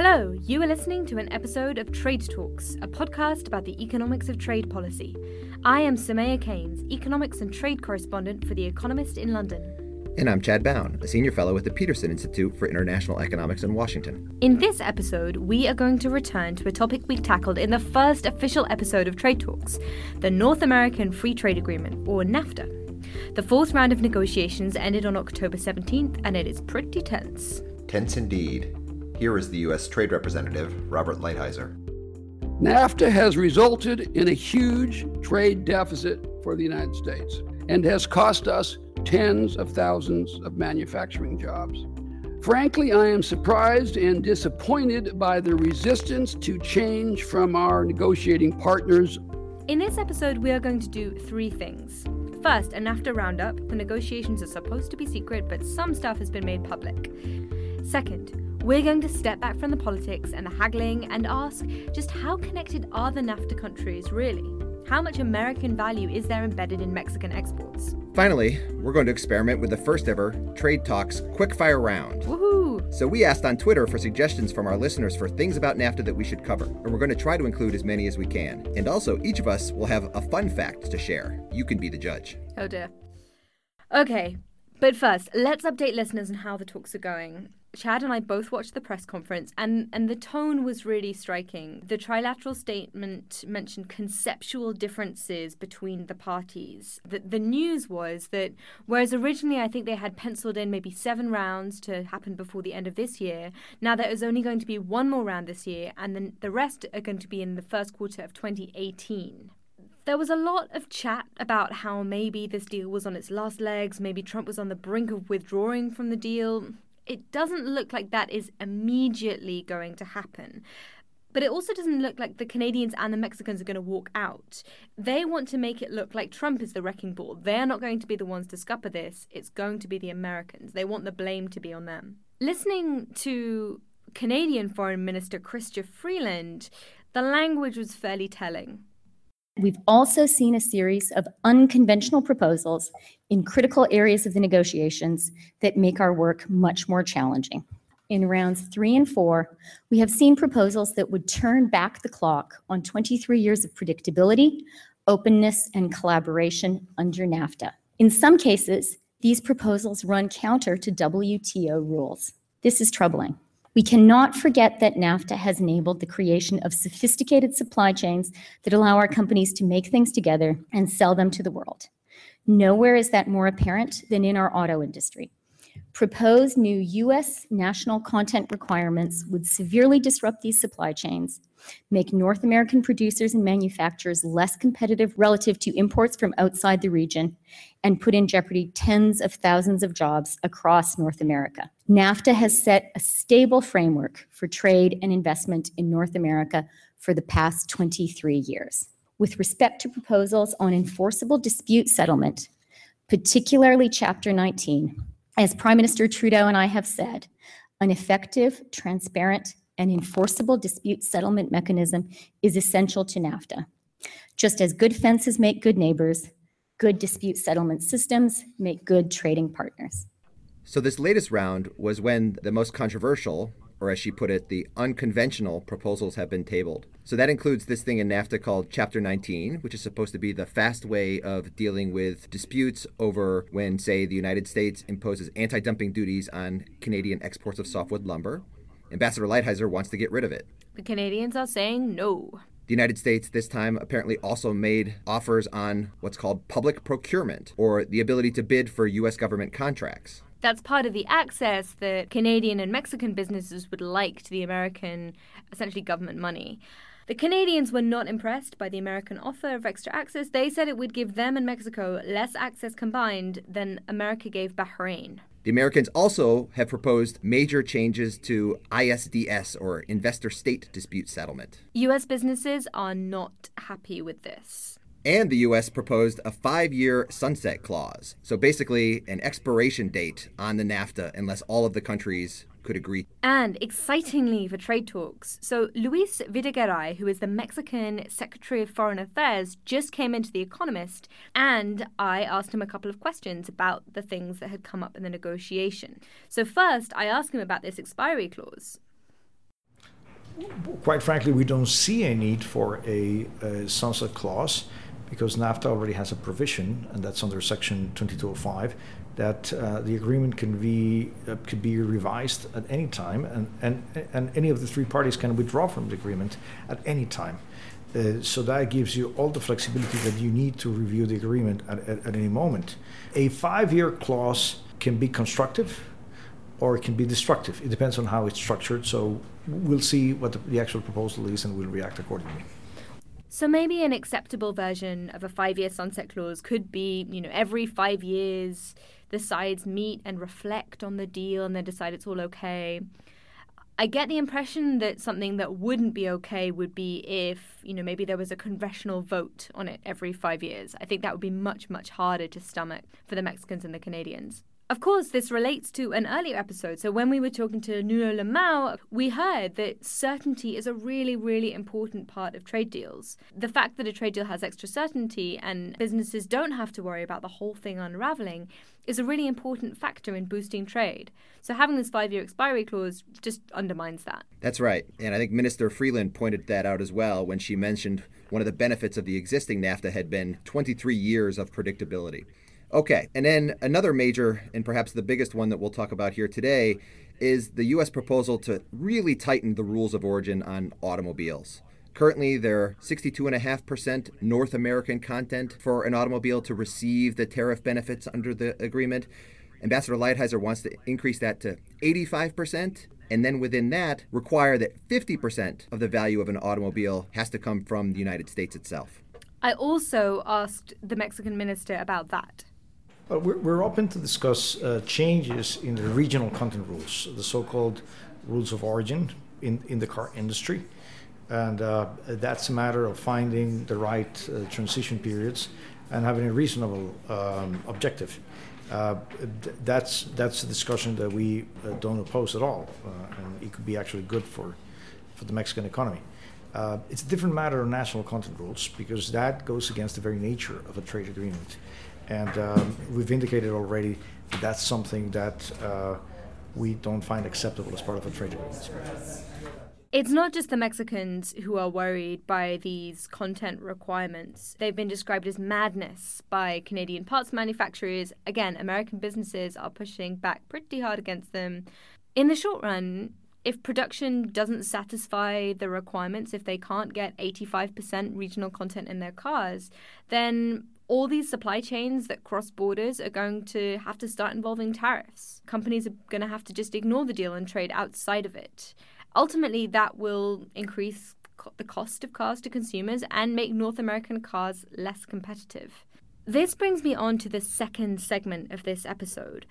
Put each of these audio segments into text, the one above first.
Hello, you are listening to an episode of Trade Talks, a podcast about the economics of trade policy. I am Soumaya Keynes, economics and trade correspondent for The Economist in London. And I'm Chad Bown, a senior fellow at the Peterson Institute for International Economics in Washington. In this episode, we are going to return to a topic we tackled in the first official episode of Trade Talks the North American Free Trade Agreement, or NAFTA. The fourth round of negotiations ended on October 17th, and it is pretty tense. Tense indeed. Here is the U.S. Trade Representative, Robert Lighthizer. NAFTA has resulted in a huge trade deficit for the United States and has cost us tens of thousands of manufacturing jobs. Frankly, I am surprised and disappointed by the resistance to change from our negotiating partners. In this episode, we are going to do three things. First, a NAFTA roundup. The negotiations are supposed to be secret, but some stuff has been made public. Second, we're going to step back from the politics and the haggling and ask just how connected are the NAFTA countries really? How much American value is there embedded in Mexican exports? Finally, we're going to experiment with the first ever Trade Talks Quickfire Round. Woohoo! So we asked on Twitter for suggestions from our listeners for things about NAFTA that we should cover, and we're going to try to include as many as we can. And also, each of us will have a fun fact to share. You can be the judge. Oh dear. Okay, but first, let's update listeners on how the talks are going. Chad and I both watched the press conference, and, and the tone was really striking. The trilateral statement mentioned conceptual differences between the parties. The, the news was that whereas originally I think they had penciled in maybe seven rounds to happen before the end of this year, now there is only going to be one more round this year, and then the rest are going to be in the first quarter of 2018 there was a lot of chat about how maybe this deal was on its last legs, maybe Trump was on the brink of withdrawing from the deal it doesn't look like that is immediately going to happen. But it also doesn't look like the Canadians and the Mexicans are going to walk out. They want to make it look like Trump is the wrecking ball. They're not going to be the ones to scupper this. It's going to be the Americans. They want the blame to be on them. Listening to Canadian Foreign Minister Chrystia Freeland, the language was fairly telling. We've also seen a series of unconventional proposals in critical areas of the negotiations that make our work much more challenging. In rounds three and four, we have seen proposals that would turn back the clock on 23 years of predictability, openness, and collaboration under NAFTA. In some cases, these proposals run counter to WTO rules. This is troubling. We cannot forget that NAFTA has enabled the creation of sophisticated supply chains that allow our companies to make things together and sell them to the world. Nowhere is that more apparent than in our auto industry. Proposed new U.S. national content requirements would severely disrupt these supply chains, make North American producers and manufacturers less competitive relative to imports from outside the region, and put in jeopardy tens of thousands of jobs across North America. NAFTA has set a stable framework for trade and investment in North America for the past 23 years. With respect to proposals on enforceable dispute settlement, particularly Chapter 19, as Prime Minister Trudeau and I have said, an effective, transparent, and enforceable dispute settlement mechanism is essential to NAFTA. Just as good fences make good neighbors, good dispute settlement systems make good trading partners. So, this latest round was when the most controversial or as she put it, the unconventional proposals have been tabled. So that includes this thing in NAFTA called Chapter 19, which is supposed to be the fast way of dealing with disputes over when, say, the United States imposes anti dumping duties on Canadian exports of softwood lumber. Ambassador Lighthizer wants to get rid of it. The Canadians are saying no. The United States this time apparently also made offers on what's called public procurement, or the ability to bid for U.S. government contracts. That's part of the access that Canadian and Mexican businesses would like to the American, essentially, government money. The Canadians were not impressed by the American offer of extra access. They said it would give them and Mexico less access combined than America gave Bahrain. The Americans also have proposed major changes to ISDS, or Investor State Dispute Settlement. U.S. businesses are not happy with this. And the U.S. proposed a five year sunset clause. So basically, an expiration date on the NAFTA unless all of the countries could agree. And excitingly for trade talks, so Luis Videgaray, who is the Mexican Secretary of Foreign Affairs, just came into The Economist, and I asked him a couple of questions about the things that had come up in the negotiation. So, first, I asked him about this expiry clause. quite frankly, we don't see a need for a, a, sunset clause because NAFTA already has a provision, and that's under Section 2205, that uh, the agreement can be uh, could be revised at any time, and, and and any of the three parties can withdraw from the agreement at any time. Uh, so that gives you all the flexibility that you need to review the agreement at, at, at any moment. A five-year clause can be constructive or it can be destructive. It depends on how it's structured. So we'll see what the, the actual proposal is and we'll react accordingly. So maybe an acceptable version of a five-year sunset clause could be, you know, every five years the sides meet and reflect on the deal and then decide it's all okay. I get the impression that something that wouldn't be okay would be if, you know, maybe there was a congressional vote on it every five years. I think that would be much, much harder to stomach for the Mexicans and the Canadians. Of course, this relates to an earlier episode. So, when we were talking to Nuno Limão, we heard that certainty is a really, really important part of trade deals. The fact that a trade deal has extra certainty and businesses don't have to worry about the whole thing unraveling is a really important factor in boosting trade. So, having this five year expiry clause just undermines that. That's right. And I think Minister Freeland pointed that out as well when she mentioned one of the benefits of the existing NAFTA had been 23 years of predictability. Okay, and then another major, and perhaps the biggest one that we'll talk about here today, is the U.S. proposal to really tighten the rules of origin on automobiles. Currently, they're 62.5% North American content for an automobile to receive the tariff benefits under the agreement. Ambassador Lighthizer wants to increase that to 85%, and then within that, require that 50% of the value of an automobile has to come from the United States itself. I also asked the Mexican minister about that. Well, we're, we're open to discuss uh, changes in the regional content rules, the so-called rules of origin in, in the car industry. And uh, that's a matter of finding the right uh, transition periods and having a reasonable um, objective. Uh, that's that's a discussion that we uh, don't oppose at all, uh, and it could be actually good for for the Mexican economy. Uh, it's a different matter of national content rules because that goes against the very nature of a trade agreement. And um, we've indicated already that that's something that uh, we don't find acceptable as part of a trade agreement. It's not just the Mexicans who are worried by these content requirements. They've been described as madness by Canadian parts manufacturers. Again, American businesses are pushing back pretty hard against them. In the short run, if production doesn't satisfy the requirements, if they can't get 85% regional content in their cars, then all these supply chains that cross borders are going to have to start involving tariffs. Companies are going to have to just ignore the deal and trade outside of it. Ultimately, that will increase co- the cost of cars to consumers and make North American cars less competitive. This brings me on to the second segment of this episode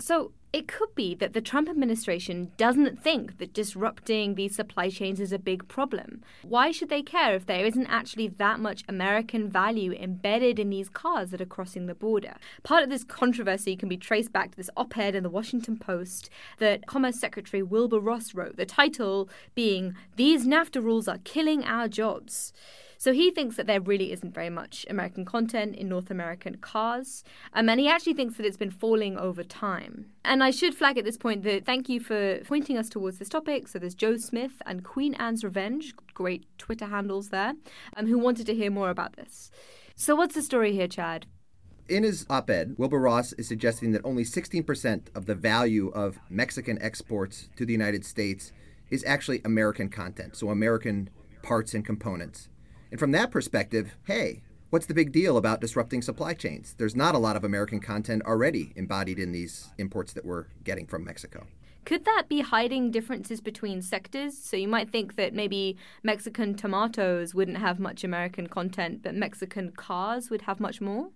so it could be that the Trump administration doesn't think that disrupting these supply chains is a big problem. Why should they care if there isn't actually that much American value embedded in these cars that are crossing the border? Part of this controversy can be traced back to this op ed in the Washington Post that Commerce Secretary Wilbur Ross wrote, the title being, These NAFTA Rules Are Killing Our Jobs. So he thinks that there really isn't very much American content in North American cars, um, and he actually thinks that it's been falling over time. And I should flag at this point that thank you for pointing us towards this topic. So there's Joe Smith and Queen Anne's Revenge, great Twitter handles there, um, who wanted to hear more about this. So what's the story here, Chad? In his op ed, Wilbur Ross is suggesting that only 16% of the value of Mexican exports to the United States is actually American content, so American parts and components. And from that perspective, hey, what's the big deal about disrupting supply chains? There's not a lot of American content already embodied in these imports that we're getting from Mexico. Could that be hiding differences between sectors? So you might think that maybe Mexican tomatoes wouldn't have much American content, but Mexican cars would have much more?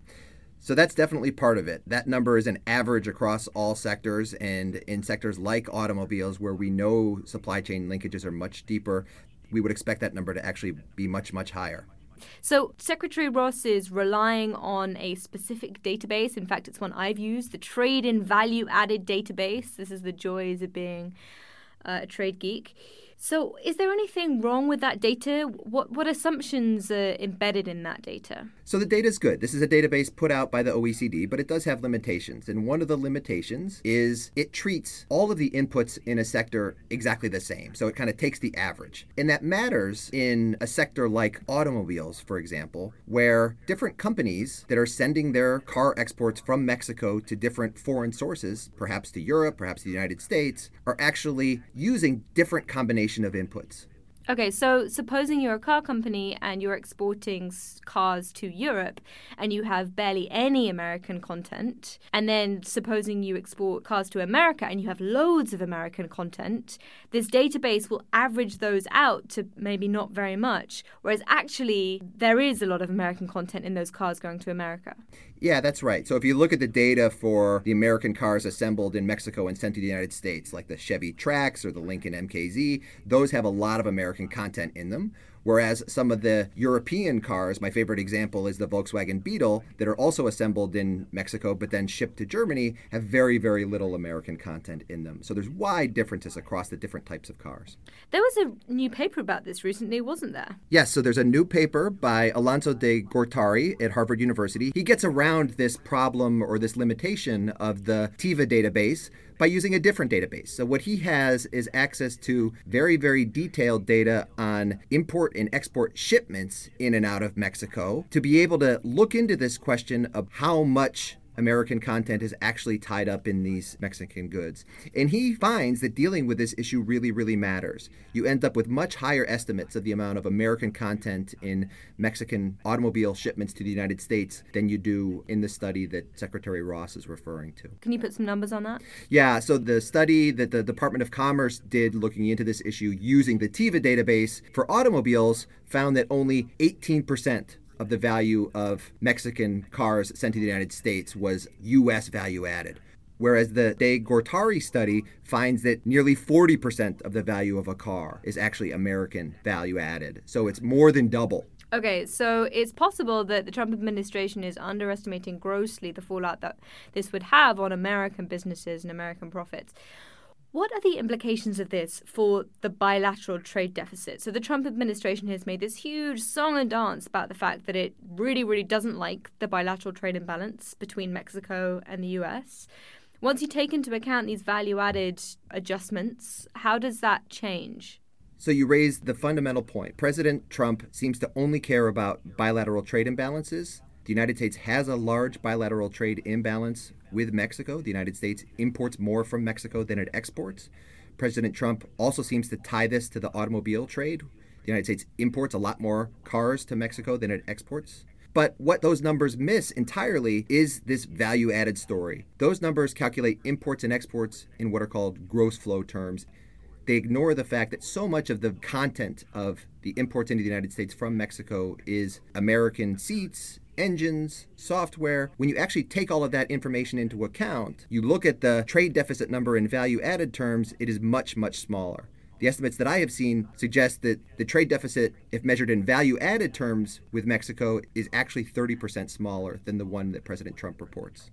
So that's definitely part of it. That number is an average across all sectors, and in sectors like automobiles, where we know supply chain linkages are much deeper, we would expect that number to actually be much, much higher. So, Secretary Ross is relying on a specific database. In fact, it's one I've used the Trade in Value Added database. This is the joys of being uh, a trade geek. So, is there anything wrong with that data? What what assumptions are embedded in that data? So the data is good. This is a database put out by the OECD, but it does have limitations. And one of the limitations is it treats all of the inputs in a sector exactly the same. So it kind of takes the average. And that matters in a sector like automobiles, for example, where different companies that are sending their car exports from Mexico to different foreign sources, perhaps to Europe, perhaps the United States, are actually using different combinations of inputs. Okay, so supposing you're a car company and you're exporting cars to Europe and you have barely any American content, and then supposing you export cars to America and you have loads of American content, this database will average those out to maybe not very much, whereas actually there is a lot of American content in those cars going to America. Yeah, that's right. So if you look at the data for the American cars assembled in Mexico and sent to the United States, like the Chevy Trax or the Lincoln MKZ, those have a lot of American content in them. Whereas some of the European cars, my favorite example is the Volkswagen Beetle, that are also assembled in Mexico but then shipped to Germany, have very, very little American content in them. So there's wide differences across the different types of cars. There was a new paper about this recently, wasn't there? Yes, so there's a new paper by Alonso de Gortari at Harvard University. He gets around this problem or this limitation of the TIVA database by using a different database. So, what he has is access to very, very detailed data on import and export shipments in and out of Mexico to be able to look into this question of how much American content is actually tied up in these Mexican goods. And he finds that dealing with this issue really, really matters. You end up with much higher estimates of the amount of American content in Mexican automobile shipments to the United States than you do in the study that Secretary Ross is referring to. Can you put some numbers on that? Yeah, so the study that the Department of Commerce did looking into this issue using the TIVA database for automobiles found that only 18% of the value of Mexican cars sent to the United States was U.S. value added. Whereas the De Gortari study finds that nearly 40% of the value of a car is actually American value added. So it's more than double. Okay, so it's possible that the Trump administration is underestimating grossly the fallout that this would have on American businesses and American profits. What are the implications of this for the bilateral trade deficit? So, the Trump administration has made this huge song and dance about the fact that it really, really doesn't like the bilateral trade imbalance between Mexico and the US. Once you take into account these value added adjustments, how does that change? So, you raise the fundamental point. President Trump seems to only care about bilateral trade imbalances. The United States has a large bilateral trade imbalance with Mexico. The United States imports more from Mexico than it exports. President Trump also seems to tie this to the automobile trade. The United States imports a lot more cars to Mexico than it exports. But what those numbers miss entirely is this value added story. Those numbers calculate imports and exports in what are called gross flow terms. They ignore the fact that so much of the content of the imports into the United States from Mexico is American seats, engines, software. When you actually take all of that information into account, you look at the trade deficit number in value added terms, it is much, much smaller. The estimates that I have seen suggest that the trade deficit, if measured in value added terms with Mexico, is actually 30% smaller than the one that President Trump reports.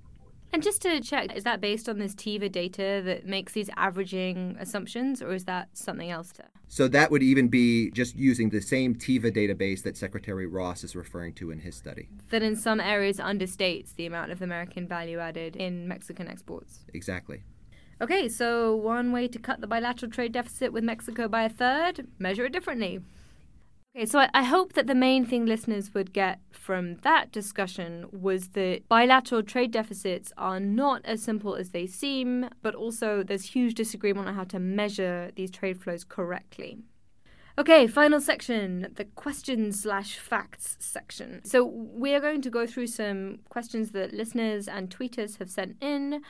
And just to check, is that based on this TIVA data that makes these averaging assumptions, or is that something else? To? So that would even be just using the same TIVA database that Secretary Ross is referring to in his study. That in some areas understates the amount of American value added in Mexican exports. Exactly. Okay, so one way to cut the bilateral trade deficit with Mexico by a third, measure it differently. Okay, so I, I, hope that the main thing listeners would get from that discussion was that bilateral trade deficits are not as simple as they seem, but also there's huge disagreement on how to measure these trade flows correctly. Okay, final section, the questions slash facts section. So we are going to go through some questions that listeners and tweeters have sent in.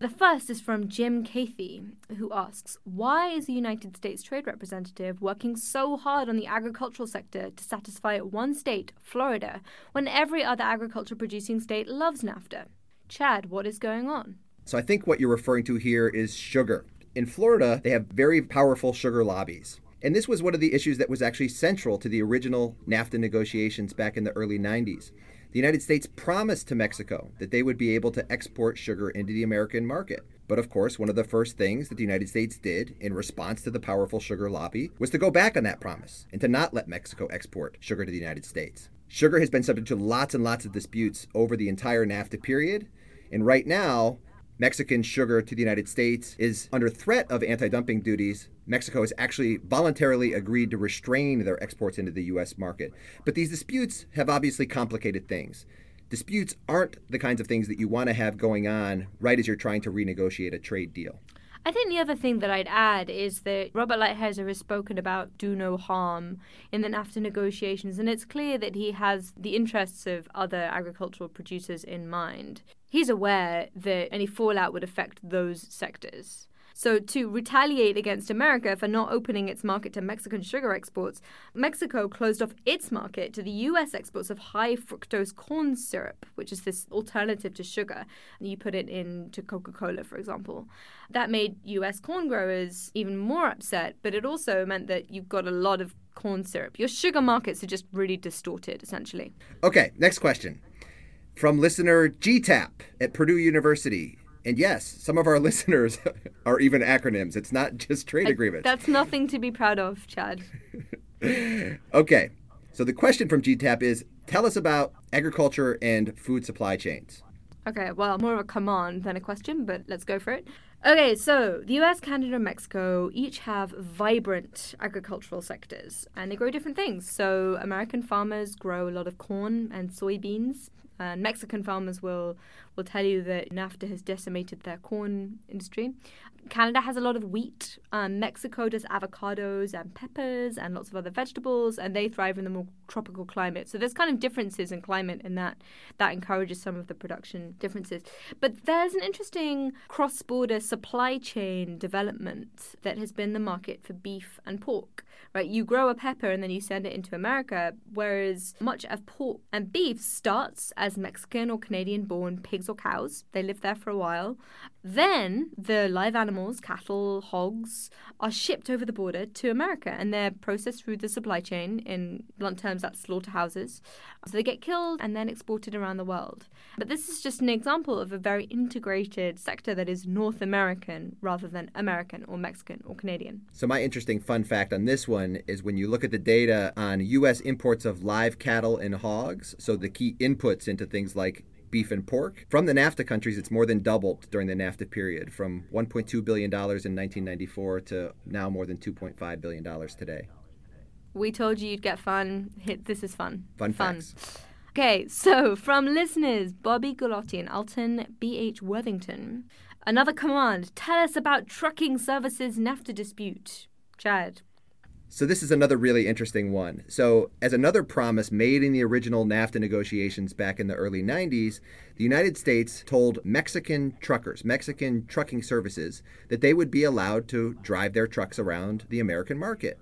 The first is from Jim Cathy, who asks, Why is the United States Trade Representative working so hard on the agricultural sector to satisfy one state, Florida, when every other agriculture producing state loves NAFTA? Chad, what is going on? So I think what you're referring to here is sugar. In Florida, they have very powerful sugar lobbies. And this was one of the issues that was actually central to the original NAFTA negotiations back in the early 90s. the United States promised to Mexico that they would be able to export sugar into the American market. But of course, one of the first things that the United States did in response to the powerful sugar lobby was to go back on that promise and to not let Mexico export sugar to the United States. Sugar has been subject to lots and lots of disputes over the entire NAFTA period, and right now, Mexican sugar to the United States is under threat of anti dumping duties. Mexico has actually voluntarily agreed to restrain their exports into the U.S. market. But these disputes have obviously complicated things disputes aren't the kinds of things that you want to have going on right as you're trying to renegotiate a trade deal. I think the other thing that I'd add is that Robert Lighthizer has spoken about do no harm in the NAFTA negotiations, and it's clear that he has the interests of other agricultural producers in mind. He's aware that any fallout would affect those sectors. So, to retaliate against America for not opening its market to Mexican sugar exports, Mexico closed off its market to the US exports of high fructose corn syrup, which is this alternative to sugar. You put it into Coca Cola, for example. That made US corn growers even more upset, but it also meant that you've got a lot of corn syrup. Your sugar markets are just really distorted, essentially. Okay, next question. From listener GTAP at Purdue University. And yes, some of our listeners are even acronyms. It's not just trade agreements. That's nothing to be proud of, Chad. okay. So the question from GTAP is tell us about agriculture and food supply chains. Okay, well, more of a command than a question, but let's go for it. Okay, so the US, Canada, and Mexico each have vibrant agricultural sectors and they grow different things. So, American farmers grow a lot of corn and soybeans, and Mexican farmers will will tell you that NAFTA has decimated their corn industry. Canada has a lot of wheat. Um, Mexico does avocados and peppers and lots of other vegetables, and they thrive in the more tropical climate. So there's kind of differences in climate, and that that encourages some of the production differences. But there's an interesting cross-border supply chain development that has been the market for beef and pork. Right, you grow a pepper and then you send it into America, whereas much of pork and beef starts as Mexican or Canadian-born pigs or cows. They live there for a while. Then the live animals, cattle, hogs, are shipped over the border to America and they're processed through the supply chain. In blunt terms, that's slaughterhouses. So they get killed and then exported around the world. But this is just an example of a very integrated sector that is North American rather than American or Mexican or Canadian. So, my interesting fun fact on this one is when you look at the data on U.S. imports of live cattle and hogs, so the key inputs into things like beef and pork. From the NAFTA countries, it's more than doubled during the NAFTA period, from $1.2 billion in 1994 to now more than $2.5 billion today. We told you you'd get fun. This is fun. Fun, fun. facts. Okay, so from listeners Bobby Galotti and Alton B.H. Worthington, another command. Tell us about trucking services NAFTA dispute. Chad. So this is another really interesting one. So as another promise made in the original NAFTA negotiations back in the early 90s, the United States told Mexican truckers, Mexican trucking services, that they would be allowed to drive their trucks around the American market.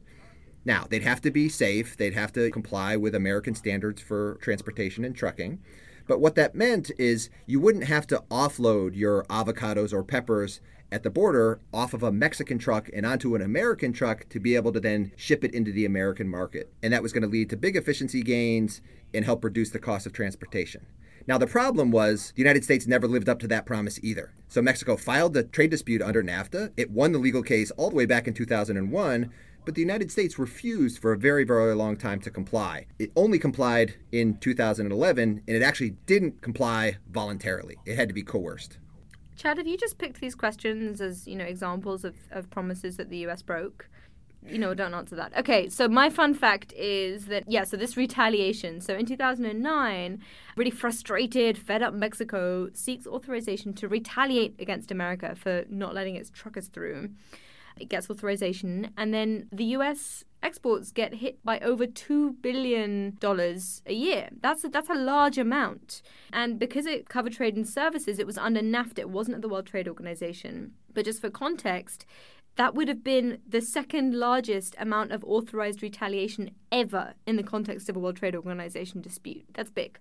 Now, they'd have to be safe, they'd have to comply with American standards for transportation and trucking. But what that meant is you wouldn't have to offload your avocados or peppers at the border off of a Mexican truck and onto an American truck to be able to then ship it into the American market. And that was going to lead to big efficiency gains and help reduce the cost of transportation. Now, the problem was the United States never lived up to that promise either. So Mexico filed the trade dispute under NAFTA. It won the legal case all the way back in 2001, but the United States refused for a very, very long time to comply. It only complied in 2011, and it actually didn't comply voluntarily. It had to be coerced. Chad, have you just picked these questions as you know examples of, of promises that the U.S. broke? You know, don't answer that. Okay, so my fun fact is that yeah, so this retaliation. So in 2009, really frustrated, fed up Mexico seeks authorization to retaliate against America for not letting its truckers through. It gets authorization, and then the U.S exports get hit by over $2 billion a year. That's a, that's a large amount. And because it covered trade and services, it was under NAFTA, it wasn't at the World Trade Organization. But just for context, that would have been the second largest amount of authorized retaliation ever in the context of a World Trade Organization dispute. That's big.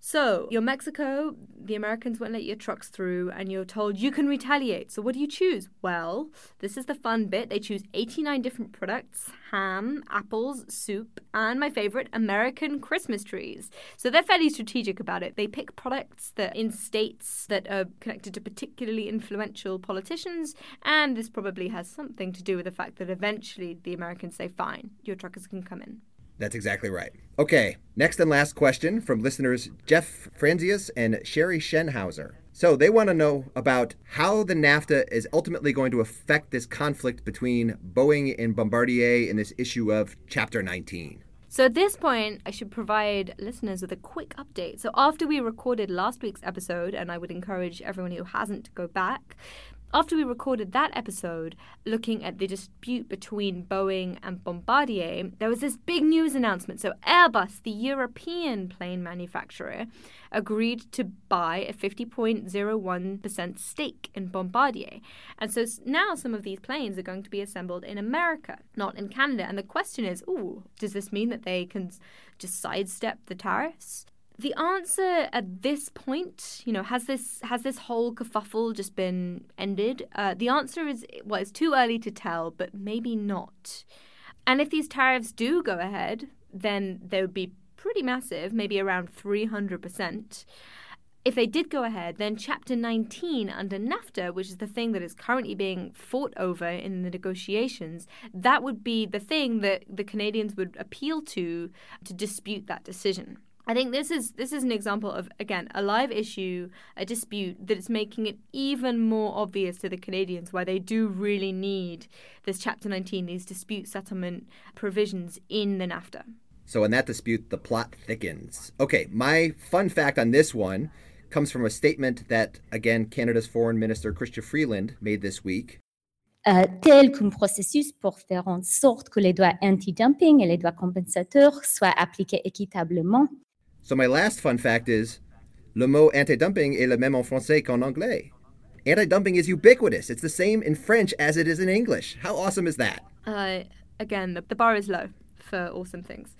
So, you're Mexico, the Americans won't let your trucks through, and you're told you can retaliate. So, what do you choose? Well, this is the fun bit. They choose 89 different products ham, apples, soup, and my favorite, American Christmas trees. So, they're fairly strategic about it. They pick products that in states that are connected to particularly influential politicians, and this probably has something to do with the fact that eventually the Americans say, fine, your truckers can come in. That's exactly right. Okay, next and last question from listeners Jeff Franzius and Sherry Schenhauser. So they want to know about how the NAFTA is ultimately going to affect this conflict between Boeing and Bombardier in this issue of Chapter 19. So at this point, I should provide listeners with a quick update. So after we recorded last week's episode, and I would encourage everyone who hasn't to go back, after we recorded that episode, looking at the dispute between Boeing and Bombardier, there was this big news announcement. So, Airbus, the European plane manufacturer, agreed to buy a 50.01% stake in Bombardier. And so now some of these planes are going to be assembled in America, not in Canada. And the question is, ooh, does this mean that they can just sidestep the tariffs? The answer at this point, you know, has this has this whole kerfuffle just been ended? Uh, the answer is well, it's too early to tell, but maybe not. And if these tariffs do go ahead, then they would be pretty massive, maybe around three hundred percent. If they did go ahead, then Chapter 19 under NAFTA, which is the thing that is currently being fought over in the negotiations, that would be the thing that the Canadians would appeal to to dispute that decision. I think this is this is an example of again a live issue, a dispute that is making it even more obvious to the Canadians why they do really need this Chapter 19, these dispute settlement provisions in the NAFTA. So in that dispute, the plot thickens. Okay, my fun fact on this one comes from a statement that again Canada's Foreign Minister Chrystia Freeland made this week. Euh, tel qu'un processus pour faire en sorte que les droits anti-dumping et les droits compensateurs soient appliqués équitablement so my last fun fact is le mot anti-dumping est le même en français qu'en anglais. Anti-dumping is ubiquitous. It's the same in French as it is in English. How awesome is that? Uh, again, the, the bar is low for awesome things.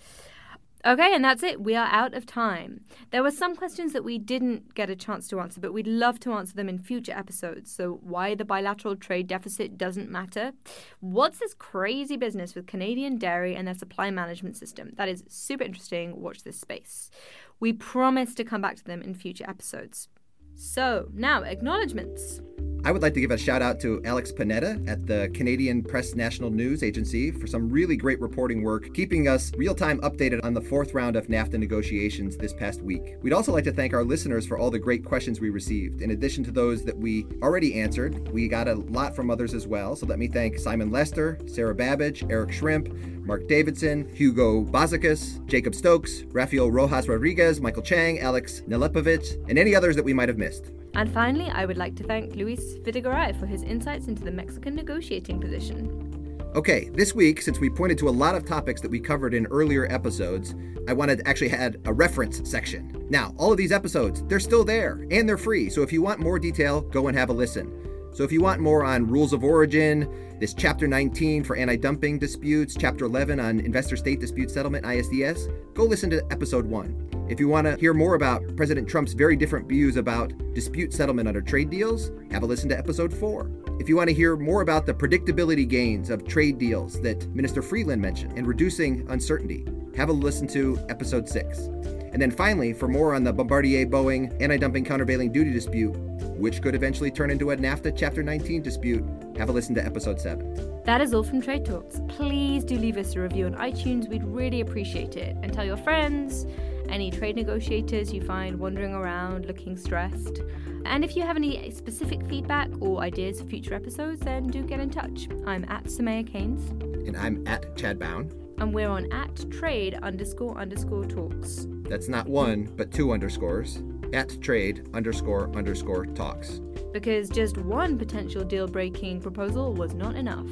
Okay, and that's it. We are out of time. There were some questions that we didn't get a chance to answer, but we'd love to answer them in future episodes. So, why the bilateral trade deficit doesn't matter? What's this crazy business with Canadian dairy and their supply management system? That is super interesting. Watch this space. We promise to come back to them in future episodes. So, now acknowledgements. I would like to give a shout out to Alex Panetta at the Canadian Press National News Agency for some really great reporting work, keeping us real time updated on the fourth round of NAFTA negotiations this past week. We'd also like to thank our listeners for all the great questions we received. In addition to those that we already answered, we got a lot from others as well. So let me thank Simon Lester, Sarah Babbage, Eric Shrimp, Mark Davidson, Hugo Bazakas, Jacob Stokes, Rafael Rojas Rodriguez, Michael Chang, Alex Nelepovich, and any others that we might have missed. And finally, I would like to thank Luis Videgaray for his insights into the Mexican negotiating position. Okay, this week, since we pointed to a lot of topics that we covered in earlier episodes, I wanted to actually add a reference section. Now, all of these episodes, they're still there and they're free, so if you want more detail, go and have a listen. So if you want more on rules of origin, this Chapter 19 for anti dumping disputes, Chapter 11 on investor state dispute settlement, ISDS, go listen to episode 1. If you want to hear more about President Trump's very different views about dispute settlement under trade deals, have a listen to episode 4. If you want to hear more about the predictability gains of trade deals that Minister Freeland mentioned and reducing uncertainty, have a listen to episode 6. And then finally, for more on the Bombardier Boeing anti dumping countervailing duty dispute, which could eventually turn into a NAFTA Chapter 19 dispute, have a listen to episode 7. That is all from Trade Talks. Please do leave us a review on iTunes, we'd really appreciate it. And tell your friends any trade negotiators you find wandering around looking stressed. And if you have any specific feedback or ideas for future episodes, then do get in touch. I'm at Soumaya Keynes. And I'm at Chad Bown. And we're on at trade underscore underscore talks. That's not one, but two underscores. At trade underscore underscore talks. Because just one potential deal breaking proposal was not enough.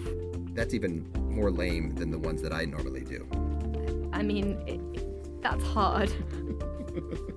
That's even more lame than the ones that I normally do. I mean, it, that's hard.